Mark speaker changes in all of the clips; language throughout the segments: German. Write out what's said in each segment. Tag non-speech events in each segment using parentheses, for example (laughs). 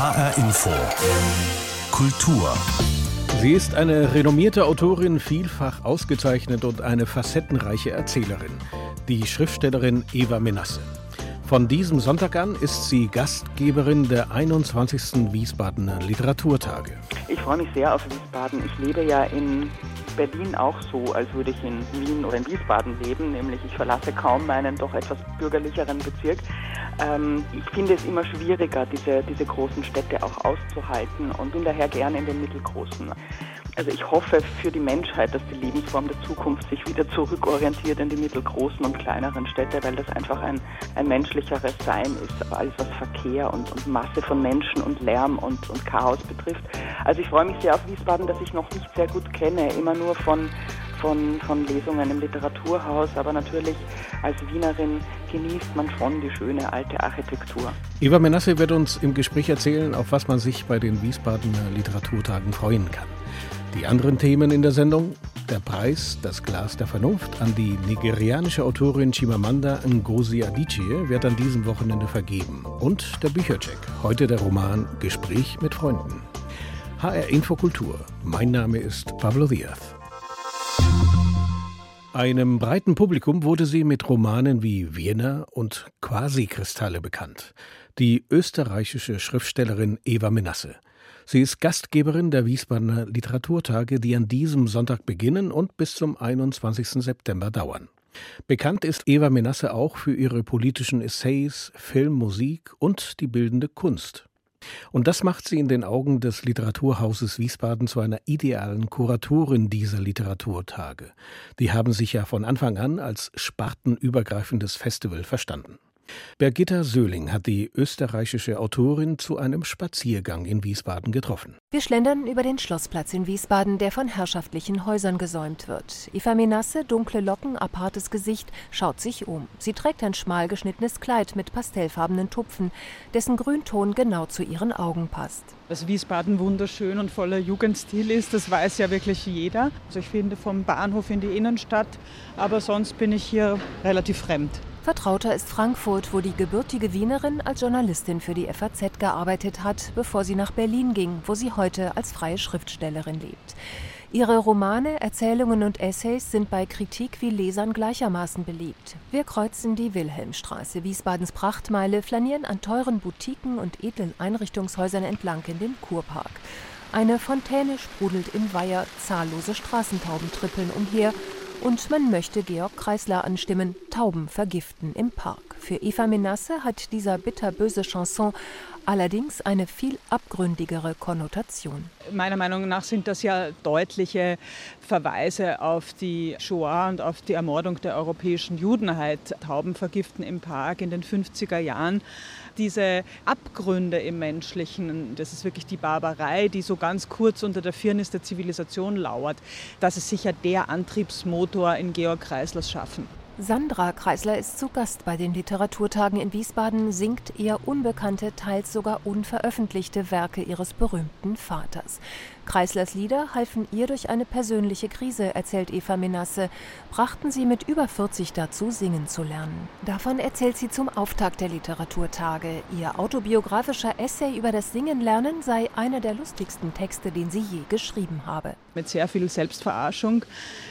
Speaker 1: HR Info. Kultur.
Speaker 2: Sie ist eine renommierte Autorin, vielfach ausgezeichnet und eine facettenreiche Erzählerin, die Schriftstellerin Eva Menasse. Von diesem Sonntag an ist sie Gastgeberin der 21. Wiesbadener Literaturtage.
Speaker 3: Ich freue mich sehr auf Wiesbaden. Ich lebe ja in Berlin auch so, als würde ich in Wien oder in Wiesbaden leben, nämlich ich verlasse kaum meinen doch etwas bürgerlicheren Bezirk. Ähm, ich finde es immer schwieriger, diese, diese großen Städte auch auszuhalten und bin daher gerne in den mittelgroßen. Also ich hoffe für die Menschheit, dass die Lebensform der Zukunft sich wieder zurückorientiert in die mittelgroßen und kleineren Städte, weil das einfach ein, ein menschlicheres Sein ist, alles was Verkehr und, und Masse von Menschen und Lärm und, und Chaos betrifft. Also ich freue mich sehr auf Wiesbaden, das ich noch nicht sehr gut kenne, immer nur von von, von Lesungen im Literaturhaus, aber natürlich als Wienerin genießt man schon die schöne alte Architektur.
Speaker 2: Eva Menasse wird uns im Gespräch erzählen, auf was man sich bei den Wiesbadener Literaturtagen freuen kann. Die anderen Themen in der Sendung: der Preis Das Glas der Vernunft an die nigerianische Autorin Chimamanda Ngozi Adichie wird an diesem Wochenende vergeben. Und der Büchercheck. Heute der Roman Gespräch mit Freunden. HR Infokultur. Mein Name ist Pablo Diaz. Einem breiten Publikum wurde sie mit Romanen wie Vienna und Quasi-Kristalle bekannt. Die österreichische Schriftstellerin Eva Menasse. Sie ist Gastgeberin der Wiesbadener Literaturtage, die an diesem Sonntag beginnen und bis zum 21. September dauern. Bekannt ist Eva Menasse auch für ihre politischen Essays, Film, Musik und die bildende Kunst. Und das macht sie in den Augen des Literaturhauses Wiesbaden zu einer idealen Kuratorin dieser Literaturtage. Die haben sich ja von Anfang an als spartenübergreifendes Festival verstanden. Birgitta Söhling hat die österreichische Autorin zu einem Spaziergang in Wiesbaden getroffen.
Speaker 4: Wir schlendern über den Schlossplatz in Wiesbaden, der von herrschaftlichen Häusern gesäumt wird. Eva Menasse, dunkle Locken, apartes Gesicht, schaut sich um. Sie trägt ein schmal geschnittenes Kleid mit pastellfarbenen Tupfen, dessen Grünton genau zu ihren Augen passt.
Speaker 5: Dass Wiesbaden wunderschön und voller Jugendstil ist, das weiß ja wirklich jeder. Also ich finde vom Bahnhof in die Innenstadt, aber sonst bin ich hier relativ fremd.
Speaker 4: Vertrauter ist Frankfurt, wo die gebürtige Wienerin als Journalistin für die FAZ gearbeitet hat, bevor sie nach Berlin ging, wo sie heute als freie Schriftstellerin lebt. Ihre Romane, Erzählungen und Essays sind bei Kritik wie Lesern gleichermaßen beliebt. Wir kreuzen die Wilhelmstraße, Wiesbadens Prachtmeile, flanieren an teuren Boutiquen und edlen Einrichtungshäusern entlang in den Kurpark. Eine Fontäne sprudelt im Weiher, zahllose Straßentauben trippeln umher und man möchte Georg Kreisler anstimmen, Tauben vergiften im Park. Für Eva Menasse hat dieser bitterböse Chanson allerdings eine viel abgründigere Konnotation.
Speaker 5: Meiner Meinung nach sind das ja deutliche Verweise auf die Shoah und auf die Ermordung der europäischen Judenheit. Tauben vergiften im Park in den 50er Jahren. Diese Abgründe im Menschlichen, das ist wirklich die Barbarei, die so ganz kurz unter der Firnis der Zivilisation lauert. Das ist sicher der Antriebsmotor in Georg Kreislers Schaffen.
Speaker 4: Sandra Kreisler ist zu Gast bei den Literaturtagen in Wiesbaden, singt eher unbekannte, teils sogar unveröffentlichte Werke ihres berühmten Vaters. Kreislers Lieder halfen ihr durch eine persönliche Krise, erzählt Eva Menasse, brachten sie mit über 40 dazu, singen zu lernen. Davon erzählt sie zum Auftakt der Literaturtage. Ihr autobiografischer Essay über das Singen lernen sei einer der lustigsten Texte, den sie je geschrieben habe.
Speaker 5: Mit sehr viel Selbstverarschung,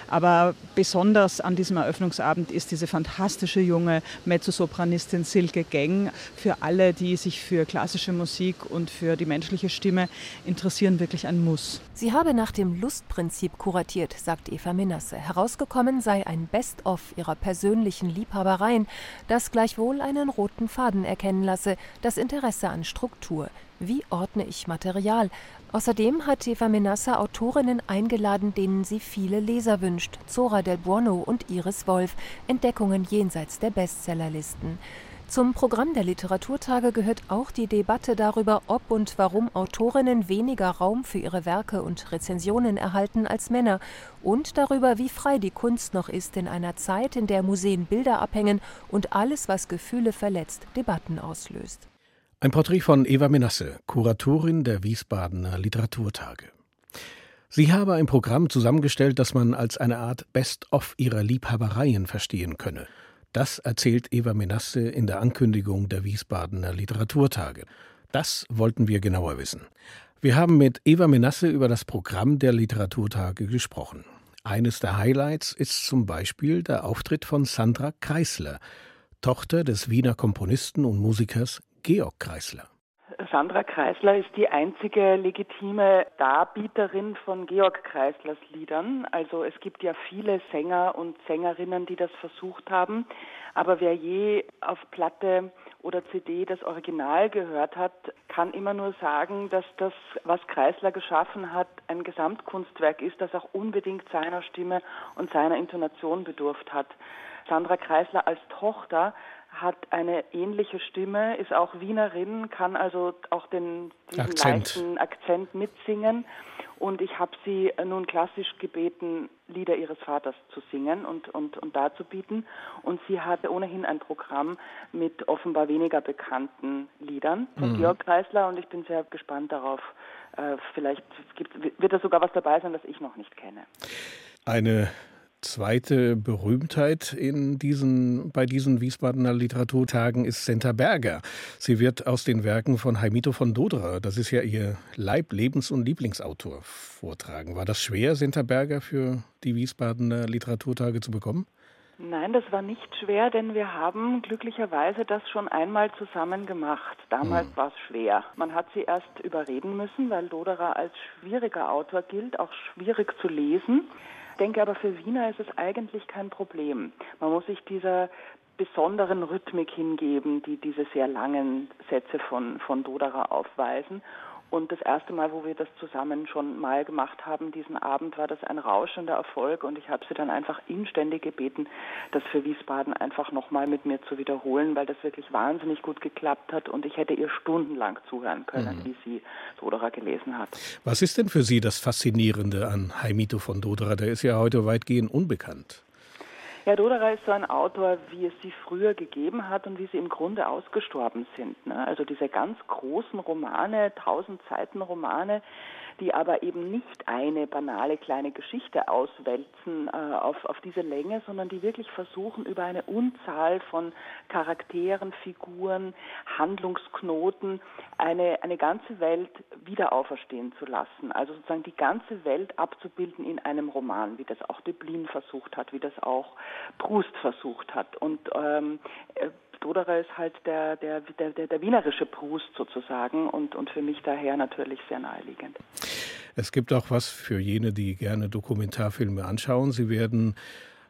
Speaker 5: aber besonders an diesem Eröffnungsabend ist diese fantastische junge Mezzosopranistin Silke Geng für alle, die sich für klassische Musik und für die menschliche Stimme interessieren, wirklich ein Muss.
Speaker 4: Sie habe nach dem Lustprinzip kuratiert, sagt Eva Menasse. Herausgekommen sei ein Best-of ihrer persönlichen Liebhabereien, das gleichwohl einen roten Faden erkennen lasse, das Interesse an Struktur. Wie ordne ich Material? Außerdem hat Eva Menasse Autorinnen eingeladen, denen sie viele Leser wünscht. Zora del Buono und Iris Wolf. Entdeckungen jenseits der Bestsellerlisten. Zum Programm der Literaturtage gehört auch die Debatte darüber, ob und warum Autorinnen weniger Raum für ihre Werke und Rezensionen erhalten als Männer und darüber, wie frei die Kunst noch ist in einer Zeit, in der Museen Bilder abhängen und alles, was Gefühle verletzt, Debatten auslöst.
Speaker 2: Ein Porträt von Eva Menasse, Kuratorin der Wiesbadener Literaturtage. Sie habe ein Programm zusammengestellt, das man als eine Art Best-of ihrer Liebhabereien verstehen könne – das erzählt Eva Menasse in der Ankündigung der Wiesbadener Literaturtage. Das wollten wir genauer wissen. Wir haben mit Eva Menasse über das Programm der Literaturtage gesprochen. Eines der Highlights ist zum Beispiel der Auftritt von Sandra Kreisler, Tochter des Wiener Komponisten und Musikers Georg Kreisler.
Speaker 3: Sandra Kreisler ist die einzige legitime Darbieterin von Georg Kreislers Liedern. Also es gibt ja viele Sänger und Sängerinnen, die das versucht haben. Aber wer je auf Platte oder CD das Original gehört hat, kann immer nur sagen, dass das, was Kreisler geschaffen hat, ein Gesamtkunstwerk ist, das auch unbedingt seiner Stimme und seiner Intonation bedurft hat. Sandra Kreisler als Tochter hat eine ähnliche Stimme, ist auch Wienerin, kann also auch den diesen Akzent. leichten Akzent mitsingen. Und ich habe sie nun klassisch gebeten, Lieder ihres Vaters zu singen und, und, und darzubieten. Und sie hatte ohnehin ein Programm mit offenbar weniger bekannten Liedern von mhm. Georg Kreisler. Und ich bin sehr gespannt darauf. Äh, vielleicht gibt, wird da sogar was dabei sein, das ich noch nicht kenne.
Speaker 2: Eine zweite Berühmtheit in diesen, bei diesen Wiesbadener Literaturtagen ist Senta Berger. Sie wird aus den Werken von Heimito von Doderer, das ist ja ihr Leib-, Lebens- und Lieblingsautor, vortragen. War das schwer, Senta Berger für die Wiesbadener Literaturtage zu bekommen?
Speaker 3: Nein, das war nicht schwer, denn wir haben glücklicherweise das schon einmal zusammen gemacht. Damals mhm. war es schwer. Man hat sie erst überreden müssen, weil Doderer als schwieriger Autor gilt, auch schwierig zu lesen denke aber, für Wiener ist es eigentlich kein Problem. Man muss sich dieser besonderen Rhythmik hingeben, die diese sehr langen Sätze von, von Doderer aufweisen. Und das erste Mal, wo wir das zusammen schon mal gemacht haben, diesen Abend, war das ein rauschender Erfolg. Und ich habe sie dann einfach inständig gebeten, das für Wiesbaden einfach nochmal mit mir zu wiederholen, weil das wirklich wahnsinnig gut geklappt hat. Und ich hätte ihr stundenlang zuhören können, mhm. wie sie Doderer gelesen hat.
Speaker 2: Was ist denn für Sie das Faszinierende an Heimito von Doderer? Der ist ja heute weitgehend unbekannt.
Speaker 3: Herr Doderer ist so ein Autor, wie es sie früher gegeben hat und wie sie im Grunde ausgestorben sind. Ne? Also diese ganz großen Romane, tausend Seiten Romane, die aber eben nicht eine banale kleine Geschichte auswälzen äh, auf, auf diese Länge, sondern die wirklich versuchen, über eine Unzahl von Charakteren, Figuren, Handlungsknoten eine, eine ganze Welt wieder auferstehen zu lassen. Also sozusagen die ganze Welt abzubilden in einem Roman, wie das auch Döblin versucht hat, wie das auch Proust versucht hat. Und ähm, äh, Stoderer ist halt der, der, der, der, wienerische Proust sozusagen und, und für mich daher natürlich sehr naheliegend.
Speaker 2: Es gibt auch was für jene, die gerne Dokumentarfilme anschauen. Sie werden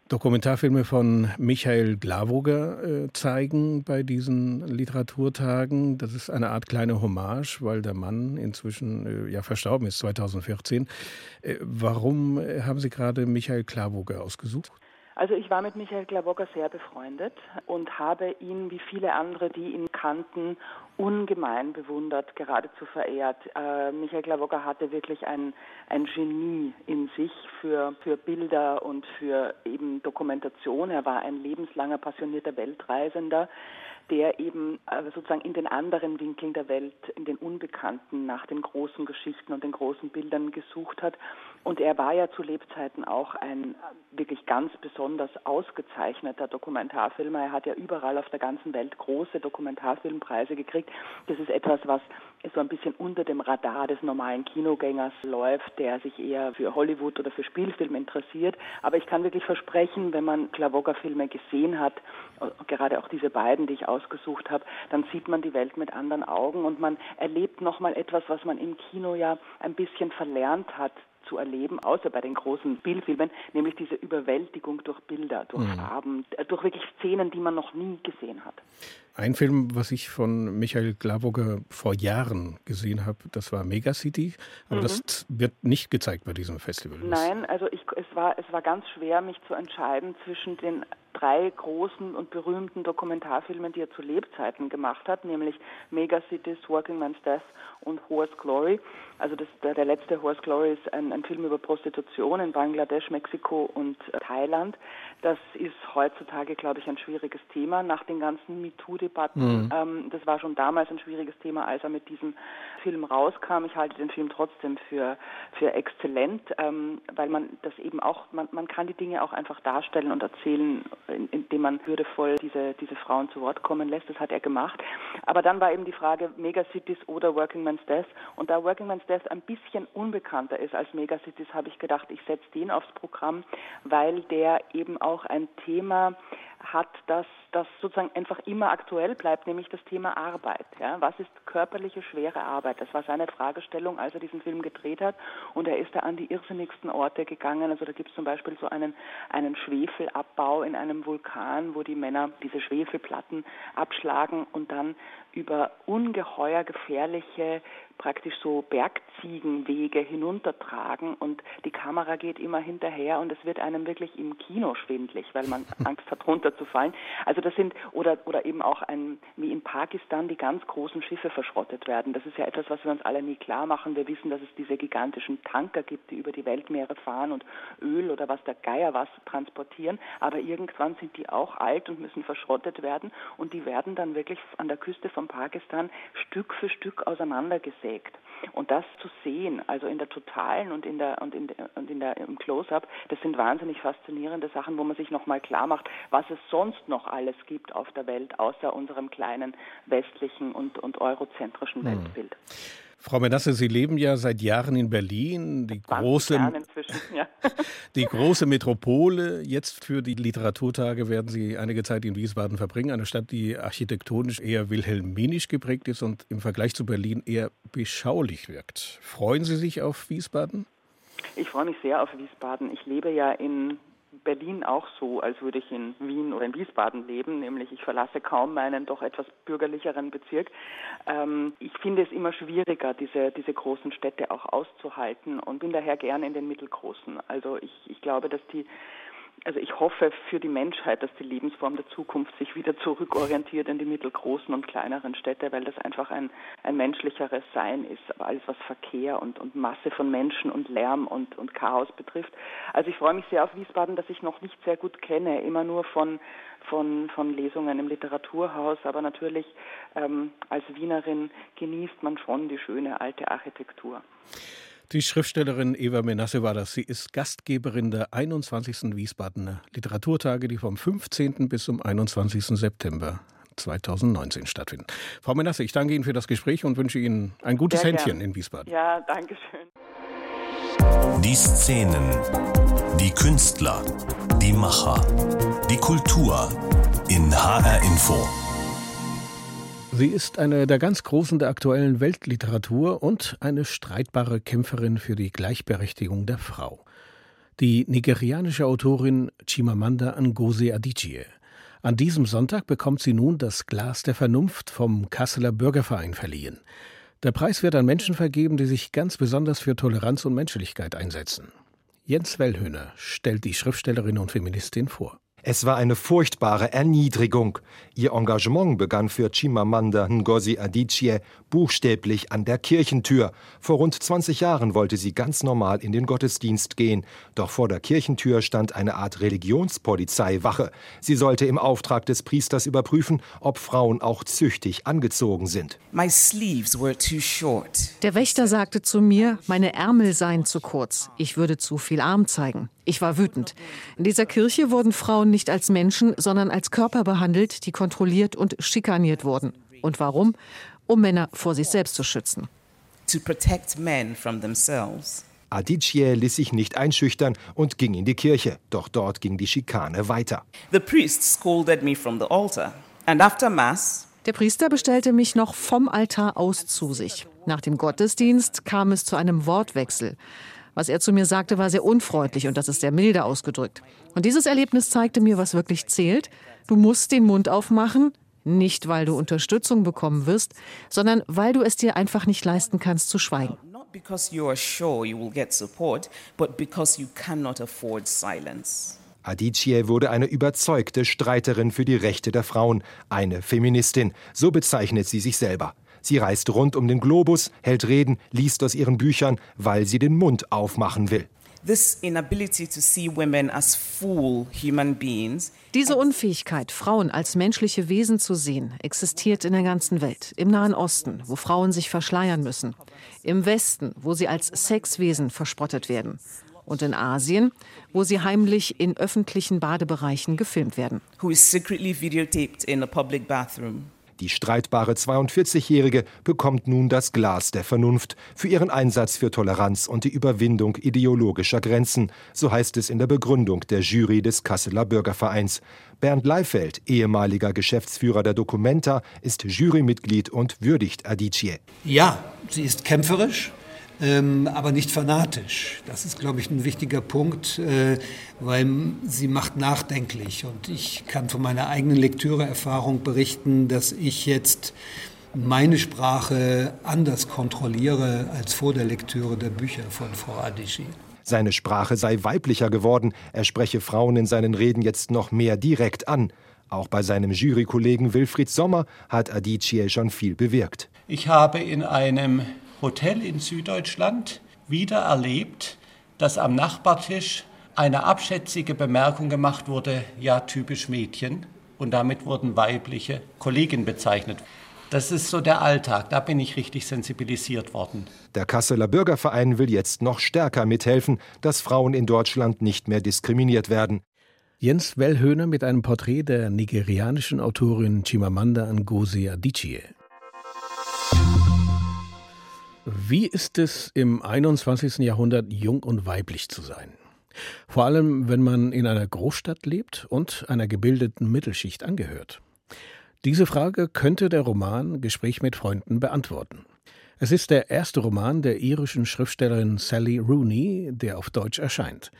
Speaker 2: Dokumentarfilme von Michael Glavoger äh, zeigen bei diesen Literaturtagen. Das ist eine Art kleine Hommage, weil der Mann inzwischen äh, ja verstorben ist 2014. Äh, warum haben Sie gerade Michael Glavoger ausgesucht?
Speaker 3: Also ich war mit Michael Glavocker sehr befreundet und habe ihn, wie viele andere, die ihn kannten, ungemein bewundert, geradezu verehrt. Äh, Michael Glavocker hatte wirklich ein, ein Genie in sich für, für Bilder und für eben Dokumentation. Er war ein lebenslanger passionierter Weltreisender der eben äh, sozusagen in den anderen Winkeln der Welt, in den Unbekannten, nach den großen Geschichten und den großen Bildern gesucht hat. Und er war ja zu Lebzeiten auch ein wirklich ganz besonders ausgezeichneter Dokumentarfilmer. Er hat ja überall auf der ganzen Welt große Dokumentarfilmpreise gekriegt. Das ist etwas, was so ein bisschen unter dem Radar des normalen Kinogängers läuft, der sich eher für Hollywood oder für Spielfilm interessiert. Aber ich kann wirklich versprechen, wenn man Klavocker-Filme gesehen hat, gerade auch diese beiden, die ich ausgesucht habe, dann sieht man die Welt mit anderen Augen und man erlebt nochmal etwas, was man im Kino ja ein bisschen verlernt hat zu erleben, außer bei den großen Spielfilmen, nämlich diese Überwältigung durch Bilder, durch mhm. Farben, äh, durch wirklich Szenen, die man noch nie gesehen hat.
Speaker 2: Ein Film, was ich von Michael Glavoger vor Jahren gesehen habe, das war Megacity, aber mhm. das wird nicht gezeigt bei diesem Festival.
Speaker 3: Nein, also ich, es, war, es war ganz schwer, mich zu entscheiden zwischen den drei großen und berühmten Dokumentarfilmen, die er zu Lebzeiten gemacht hat, nämlich Megacities, Working Man's Death und Horse Glory. Also das, der, der letzte Horse Glory ist ein, ein, Film über Prostitution in Bangladesch, Mexiko und äh, Thailand. Das ist heutzutage, glaube ich, ein schwieriges Thema nach den ganzen MeToo-Debatten. Mhm. Ähm, das war schon damals ein schwieriges Thema, als er mit diesem Film rauskam. Ich halte den Film trotzdem für, für exzellent, ähm, weil man das eben auch, man, man kann die Dinge auch einfach darstellen und erzählen indem man würdevoll diese, diese Frauen zu Wort kommen lässt. Das hat er gemacht. Aber dann war eben die Frage Megacities oder Working Man's Death. Und da Working Man's Death ein bisschen unbekannter ist als Megacities, habe ich gedacht, ich setze den aufs Programm, weil der eben auch ein Thema hat, dass das sozusagen einfach immer aktuell bleibt, nämlich das Thema Arbeit. Ja? Was ist körperliche schwere Arbeit? Das war seine Fragestellung, als er diesen Film gedreht hat. Und er ist da an die irrsinnigsten Orte gegangen. Also da gibt es zum Beispiel so einen, einen Schwefelabbau in einem Vulkan, wo die Männer diese Schwefelplatten abschlagen und dann über ungeheuer gefährliche praktisch so Bergziegenwege hinuntertragen und die Kamera geht immer hinterher und es wird einem wirklich im Kino schwindlig, weil man (laughs) Angst hat runterzufallen. Also das sind oder oder eben auch ein wie in Pakistan die ganz großen Schiffe verschrottet werden. Das ist ja etwas, was wir uns alle nie klar machen. Wir wissen, dass es diese gigantischen Tanker gibt, die über die Weltmeere fahren und Öl oder was der Geier was transportieren, aber irgendwann sind die auch alt und müssen verschrottet werden und die werden dann wirklich an der Küste von Pakistan Stück für Stück auseinandergesetzt trägt. Und das zu sehen, also in der totalen und in der und in der, und in der im Close-up, das sind wahnsinnig faszinierende Sachen, wo man sich nochmal klar macht, was es sonst noch alles gibt auf der Welt, außer unserem kleinen westlichen und, und eurozentrischen hm.
Speaker 2: Frau Menasse, Sie leben ja seit Jahren in Berlin, die große, ja. (laughs) die große Metropole. Jetzt für die Literaturtage werden Sie einige Zeit in Wiesbaden verbringen, eine Stadt, die architektonisch eher wilhelminisch geprägt ist und im Vergleich zu Berlin eher beschaulich wirkt. Freuen Sie sich auf Wiesbaden?
Speaker 3: Ich freue mich sehr auf Wiesbaden. Ich lebe ja in Berlin auch so, als würde ich in Wien oder in Wiesbaden leben, nämlich ich verlasse kaum meinen doch etwas bürgerlicheren Bezirk. Ähm, ich finde es immer schwieriger, diese, diese großen Städte auch auszuhalten und bin daher gern in den mittelgroßen. Also ich, ich glaube, dass die also ich hoffe für die Menschheit, dass die Lebensform der Zukunft sich wieder zurückorientiert in die mittelgroßen und kleineren Städte, weil das einfach ein, ein menschlicheres Sein ist, aber alles was Verkehr und, und Masse von Menschen und Lärm und, und Chaos betrifft. Also ich freue mich sehr auf Wiesbaden, das ich noch nicht sehr gut kenne, immer nur von von, von Lesungen im Literaturhaus, aber natürlich ähm, als Wienerin genießt man schon die schöne alte Architektur.
Speaker 2: Die Schriftstellerin Eva Menasse war das. Sie ist Gastgeberin der 21. Wiesbadener Literaturtage, die vom 15. bis zum 21. September 2019 stattfinden. Frau Menasse, ich danke Ihnen für das Gespräch und wünsche Ihnen ein gutes Sehr Händchen gern. in Wiesbaden.
Speaker 3: Ja, danke schön.
Speaker 1: Die Szenen, die Künstler, die Macher, die Kultur in HR Info.
Speaker 2: Sie ist eine der ganz Großen der aktuellen Weltliteratur und eine streitbare Kämpferin für die Gleichberechtigung der Frau. Die nigerianische Autorin Chimamanda Ngozi Adichie. An diesem Sonntag bekommt sie nun das Glas der Vernunft vom Kasseler Bürgerverein verliehen. Der Preis wird an Menschen vergeben, die sich ganz besonders für Toleranz und Menschlichkeit einsetzen. Jens Wellhöhner stellt die Schriftstellerin und Feministin vor.
Speaker 6: Es war eine furchtbare Erniedrigung. Ihr Engagement begann für Chimamanda Ngozi Adichie buchstäblich an der Kirchentür. Vor rund 20 Jahren wollte sie ganz normal in den Gottesdienst gehen. Doch vor der Kirchentür stand eine Art Religionspolizeiwache. Sie sollte im Auftrag des Priesters überprüfen, ob Frauen auch züchtig angezogen sind.
Speaker 7: My sleeves were too short.
Speaker 8: Der Wächter sagte zu mir, meine Ärmel seien zu kurz. Ich würde zu viel Arm zeigen. Ich war wütend. In dieser Kirche wurden Frauen nicht als Menschen, sondern als Körper behandelt, die kontrolliert und schikaniert wurden. Und warum? Um Männer vor sich selbst zu schützen.
Speaker 7: To protect men from themselves.
Speaker 6: Adichie ließ sich nicht einschüchtern und ging in die Kirche. Doch dort ging die Schikane weiter.
Speaker 7: The priest scolded me from the altar. And after mass,
Speaker 8: der Priester bestellte mich noch vom Altar aus zu sich. Nach dem Gottesdienst kam es zu einem Wortwechsel. Was er zu mir sagte, war sehr unfreundlich und das ist sehr milde ausgedrückt. Und dieses Erlebnis zeigte mir, was wirklich zählt. Du musst den Mund aufmachen, nicht weil du Unterstützung bekommen wirst, sondern weil du es dir einfach nicht leisten kannst zu schweigen.
Speaker 6: Adichie wurde eine überzeugte Streiterin für die Rechte der Frauen, eine Feministin, so bezeichnet sie sich selber. Sie reist rund um den Globus, hält Reden, liest aus ihren Büchern, weil sie den Mund aufmachen will.
Speaker 8: Diese Unfähigkeit, Frauen als menschliche Wesen zu sehen, existiert in der ganzen Welt. Im Nahen Osten, wo Frauen sich verschleiern müssen. Im Westen, wo sie als Sexwesen verspottet werden. und in Asien, wo sie heimlich in öffentlichen Badebereichen gefilmt werden.
Speaker 7: Who is secretly videotaped in a public bathroom.
Speaker 6: Die streitbare 42-Jährige bekommt nun das Glas der Vernunft für ihren Einsatz für Toleranz und die Überwindung ideologischer Grenzen, so heißt es in der Begründung der Jury des Kasseler Bürgervereins. Bernd Leifeld, ehemaliger Geschäftsführer der Documenta, ist Jurymitglied und würdigt Adichie.
Speaker 9: Ja, sie ist kämpferisch, ähm, aber nicht fanatisch. Das ist, glaube ich, ein wichtiger Punkt, äh, weil sie macht nachdenklich. Und ich kann von meiner eigenen Lektüreerfahrung berichten, dass ich jetzt meine Sprache anders kontrolliere als vor der Lektüre der Bücher von Frau Adichie.
Speaker 6: Seine Sprache sei weiblicher geworden, er spreche Frauen in seinen Reden jetzt noch mehr direkt an. Auch bei seinem Jurykollegen Wilfried Sommer hat Adichie schon viel bewirkt.
Speaker 10: Ich habe in einem Hotel in Süddeutschland wieder erlebt, dass am Nachbartisch eine abschätzige Bemerkung gemacht wurde, ja typisch Mädchen, und damit wurden weibliche Kollegen bezeichnet. Das ist so der Alltag, da bin ich richtig sensibilisiert worden.
Speaker 6: Der Kasseler Bürgerverein will jetzt noch stärker mithelfen, dass Frauen in Deutschland nicht mehr diskriminiert werden.
Speaker 2: Jens Wellhöhner mit einem Porträt der nigerianischen Autorin Chimamanda Ngozi Adichie. Wie ist es im 21. Jahrhundert jung und weiblich zu sein? Vor allem, wenn man in einer Großstadt lebt und einer gebildeten Mittelschicht angehört. Diese Frage könnte der Roman Gespräch mit Freunden beantworten. Es ist der erste Roman der irischen Schriftstellerin Sally Rooney, der auf Deutsch erscheint.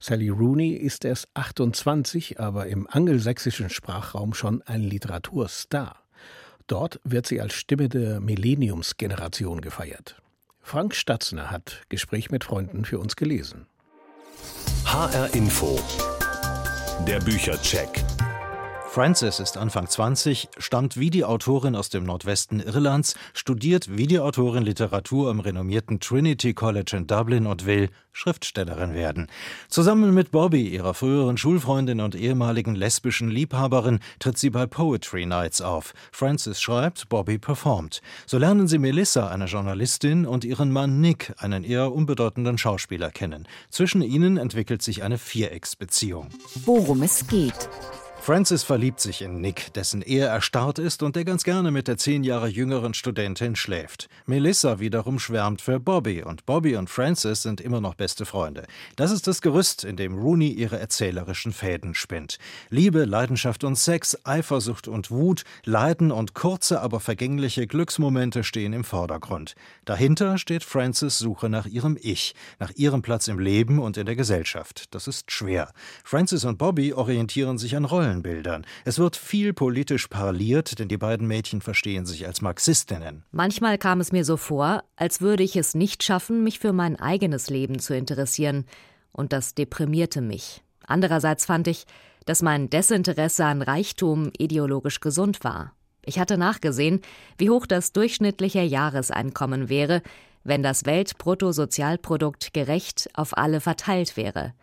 Speaker 2: Sally Rooney ist erst 28, aber im angelsächsischen Sprachraum schon ein Literaturstar. Dort wird sie als Stimme der Millenniumsgeneration gefeiert. Frank Statzner hat Gespräch mit Freunden für uns gelesen.
Speaker 1: HR Info. Der Büchercheck.
Speaker 11: Frances ist Anfang 20, stammt wie die Autorin aus dem Nordwesten Irlands, studiert wie die Autorin Literatur am renommierten Trinity College in Dublin und will Schriftstellerin werden. Zusammen mit Bobby, ihrer früheren Schulfreundin und ehemaligen lesbischen Liebhaberin, tritt sie bei Poetry Nights auf. Frances schreibt, Bobby performt. So lernen sie Melissa, eine Journalistin, und ihren Mann Nick, einen eher unbedeutenden Schauspieler, kennen. Zwischen ihnen entwickelt sich eine Vierecksbeziehung.
Speaker 12: Worum es geht.
Speaker 11: Francis verliebt sich in Nick, dessen Ehe erstarrt ist und der ganz gerne mit der zehn Jahre jüngeren Studentin schläft. Melissa wiederum schwärmt für Bobby und Bobby und Francis sind immer noch beste Freunde. Das ist das Gerüst, in dem Rooney ihre erzählerischen Fäden spinnt. Liebe, Leidenschaft und Sex, Eifersucht und Wut, Leiden und kurze, aber vergängliche Glücksmomente stehen im Vordergrund. Dahinter steht Francis Suche nach ihrem Ich, nach ihrem Platz im Leben und in der Gesellschaft. Das ist schwer. Francis und Bobby orientieren sich an Rollen Rollenbildern. Es wird viel politisch parliert, denn die beiden Mädchen verstehen sich als Marxistinnen.
Speaker 12: Manchmal kam es mir so vor, als würde ich es nicht schaffen, mich für mein eigenes Leben zu interessieren. Und das deprimierte mich. Andererseits fand ich, dass mein Desinteresse an Reichtum ideologisch gesund war. Ich hatte nachgesehen, wie hoch das durchschnittliche Jahreseinkommen wäre, wenn das Weltbruttosozialprodukt gerecht auf alle verteilt wäre.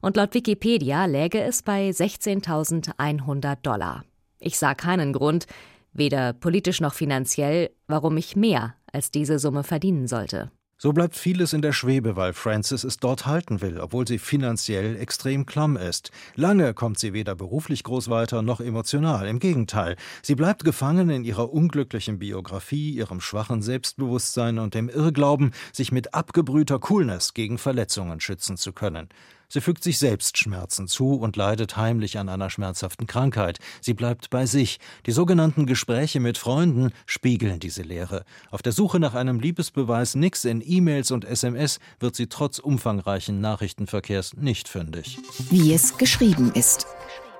Speaker 12: Und laut Wikipedia läge es bei 16.100 Dollar. Ich sah keinen Grund, weder politisch noch finanziell, warum ich mehr als diese Summe verdienen sollte.
Speaker 11: So bleibt vieles in der Schwebe, weil Frances es dort halten will, obwohl sie finanziell extrem klamm ist. Lange kommt sie weder beruflich groß weiter noch emotional. Im Gegenteil, sie bleibt gefangen in ihrer unglücklichen Biografie, ihrem schwachen Selbstbewusstsein und dem Irrglauben, sich mit abgebrühter Coolness gegen Verletzungen schützen zu können. Sie fügt sich selbst Schmerzen zu und leidet heimlich an einer schmerzhaften Krankheit. Sie bleibt bei sich. Die sogenannten Gespräche mit Freunden spiegeln diese Lehre. Auf der Suche nach einem Liebesbeweis nix in E-Mails und SMS wird sie trotz umfangreichen Nachrichtenverkehrs nicht fündig.
Speaker 12: Wie es geschrieben ist.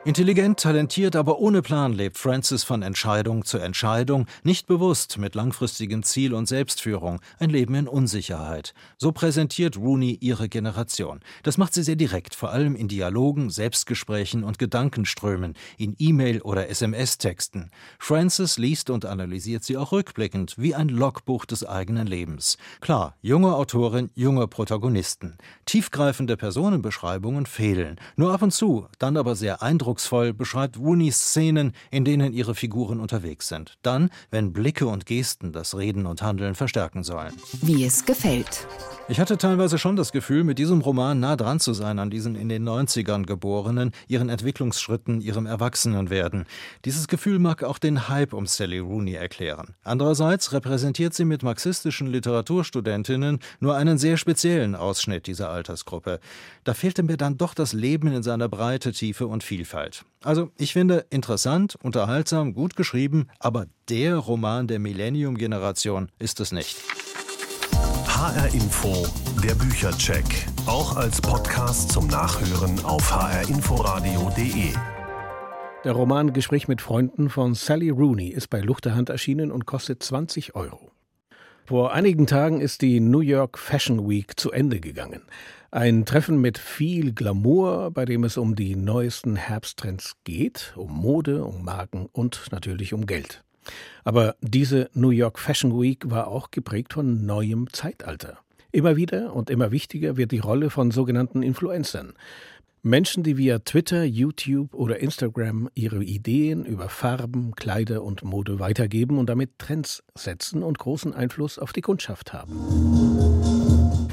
Speaker 11: Intelligent, talentiert, aber ohne Plan lebt Francis von Entscheidung zu Entscheidung, nicht bewusst mit langfristigem Ziel und Selbstführung, ein Leben in Unsicherheit. So präsentiert Rooney ihre Generation. Das macht sie sehr direkt, vor allem in Dialogen, Selbstgesprächen und Gedankenströmen, in E-Mail- oder SMS-Texten. Francis liest und analysiert sie auch rückblickend, wie ein Logbuch des eigenen Lebens. Klar, junge Autorin, junge Protagonisten. Tiefgreifende Personenbeschreibungen fehlen, nur ab und zu, dann aber sehr eindrucksvoll eindrucksvoll beschreibt Rooney Szenen, in denen ihre Figuren unterwegs sind. Dann, wenn Blicke und Gesten das Reden und Handeln verstärken sollen.
Speaker 13: Wie es gefällt.
Speaker 11: Ich hatte teilweise schon das Gefühl, mit diesem Roman nah dran zu sein an diesen in den 90ern Geborenen, ihren Entwicklungsschritten, ihrem Erwachsenenwerden. Dieses Gefühl mag auch den Hype um Sally Rooney erklären. Andererseits repräsentiert sie mit marxistischen Literaturstudentinnen nur einen sehr speziellen Ausschnitt dieser Altersgruppe. Da fehlte mir dann doch das Leben in seiner Breite, Tiefe und Vielfalt. Also, ich finde interessant, unterhaltsam, gut geschrieben, aber der Roman der Millennium-Generation ist es nicht.
Speaker 1: HR Info, der Büchercheck. Auch als Podcast zum Nachhören auf hrinforadio.de.
Speaker 2: Der Roman Gespräch mit Freunden von Sally Rooney ist bei Luchterhand erschienen und kostet 20 Euro. Vor einigen Tagen ist die New York Fashion Week zu Ende gegangen. Ein Treffen mit viel Glamour, bei dem es um die neuesten Herbsttrends geht, um Mode, um Marken und natürlich um Geld. Aber diese New York Fashion Week war auch geprägt von neuem Zeitalter. Immer wieder und immer wichtiger wird die Rolle von sogenannten Influencern. Menschen, die via Twitter, YouTube oder Instagram ihre Ideen über Farben, Kleider und Mode weitergeben und damit Trends setzen und großen Einfluss auf die Kundschaft haben.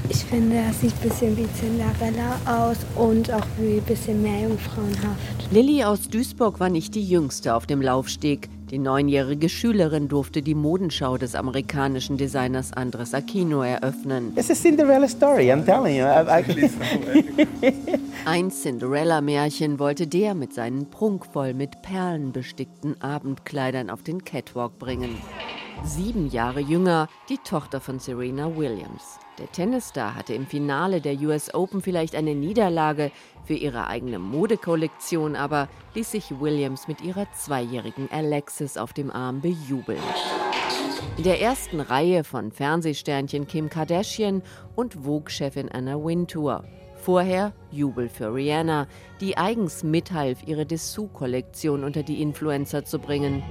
Speaker 14: Ich finde, er sieht ein bisschen wie Cinderella aus und auch wie ein bisschen mehr jungfrauenhaft.
Speaker 15: Lilly aus Duisburg war nicht die jüngste auf dem Laufsteg. Die neunjährige Schülerin durfte die Modenschau des amerikanischen Designers Andres Aquino eröffnen.
Speaker 16: It's a Cinderella story, I'm telling you. (laughs)
Speaker 15: Ein Cinderella-Märchen wollte der mit seinen prunkvoll mit Perlen bestickten Abendkleidern auf den Catwalk bringen. Sieben Jahre jünger, die Tochter von Serena Williams. Der Tennisstar hatte im Finale der US Open vielleicht eine Niederlage für ihre eigene Modekollektion, aber ließ sich Williams mit ihrer zweijährigen Alexis auf dem Arm bejubeln. In der ersten Reihe von Fernsehsternchen Kim Kardashian und Vogue-Chefin Anna Wintour. Vorher Jubel für Rihanna, die eigens mithalf, ihre Dessous-Kollektion unter die Influencer zu bringen.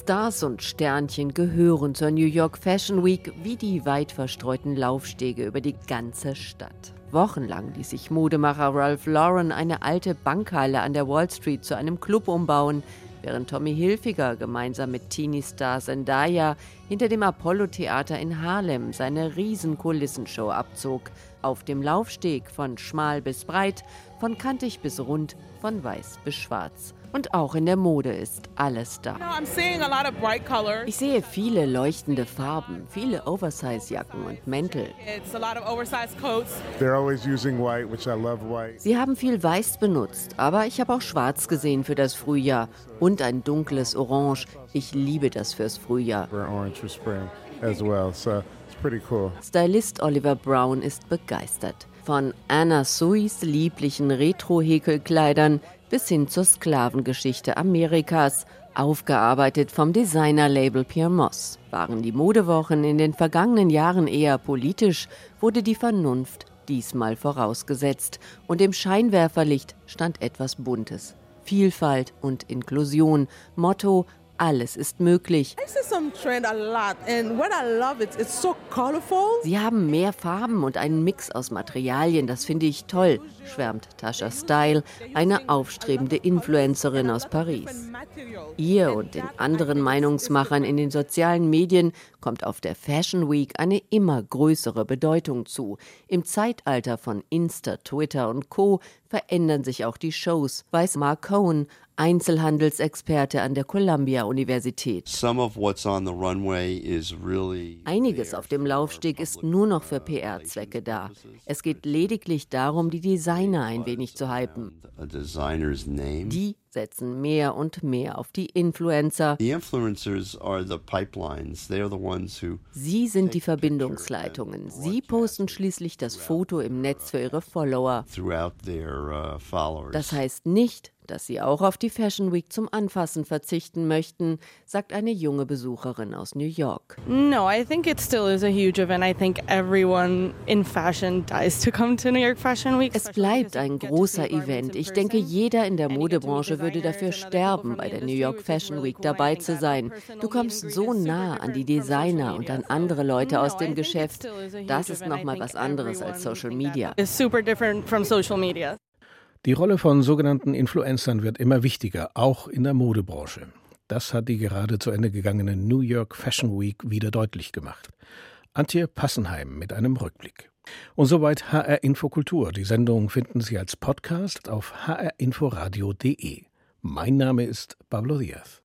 Speaker 15: Stars und Sternchen gehören zur New York Fashion Week wie die weit verstreuten Laufstege über die ganze Stadt. Wochenlang ließ sich Modemacher Ralph Lauren eine alte Bankhalle an der Wall Street zu einem Club umbauen, während Tommy Hilfiger gemeinsam mit Teenie-Star Zendaya hinter dem Apollo-Theater in Harlem seine Riesenkulissenshow abzog. Auf dem Laufsteg von schmal bis breit, von kantig bis rund, von weiß bis schwarz. Und auch in der Mode ist alles da. Ich sehe viele leuchtende Farben, viele Oversize-Jacken und Mäntel. Sie haben viel Weiß benutzt, aber ich habe auch Schwarz gesehen für das Frühjahr und ein dunkles Orange. Ich liebe das fürs Frühjahr. Stylist Oliver Brown ist begeistert. Von Anna Suis lieblichen Retro-Häkelkleidern bis hin zur Sklavengeschichte Amerikas, aufgearbeitet vom Designerlabel Pierre Moss. Waren die Modewochen in den vergangenen Jahren eher politisch, wurde die Vernunft diesmal vorausgesetzt und im Scheinwerferlicht stand etwas Buntes. Vielfalt und Inklusion, Motto alles ist möglich. Sie haben mehr Farben und einen Mix aus Materialien, das finde ich toll, schwärmt Tasha Style, eine aufstrebende Influencerin aus Paris. Ihr und den anderen Meinungsmachern in den sozialen Medien kommt auf der Fashion Week eine immer größere Bedeutung zu. Im Zeitalter von Insta, Twitter und Co verändern sich auch die Shows, weiß Mark Cohen, Einzelhandelsexperte an der Columbia-Universität. Einiges auf dem Laufsteg ist nur noch für PR-Zwecke da. Es geht lediglich darum, die Designer ein wenig zu hypen. Die setzen mehr und mehr auf die Influencer. Sie sind die Verbindungsleitungen. Sie posten schließlich das Foto im Netz für ihre Follower.
Speaker 17: Uh,
Speaker 15: das heißt nicht, dass sie auch auf die Fashion Week zum Anfassen verzichten möchten, sagt eine junge Besucherin aus New York.
Speaker 17: No, I think it still is a huge event. I think everyone in fashion dies to come to New York Fashion Week.
Speaker 15: Es bleibt ein großer Event. Ich denke, jeder in der Modebranche würde dafür sterben, bei der New York Fashion Week dabei zu sein. Du kommst so nah an die Designer und an andere Leute aus dem Geschäft. Das ist noch mal was anderes als Social Media.
Speaker 17: It's super different from social media.
Speaker 2: Die Rolle von sogenannten Influencern wird immer wichtiger, auch in der Modebranche. Das hat die gerade zu Ende gegangene New York Fashion Week wieder deutlich gemacht. Antje Passenheim mit einem Rückblick. Und soweit HR Infokultur. Die Sendung finden Sie als Podcast auf hrinforadio.de. Mein Name ist Pablo Diaz.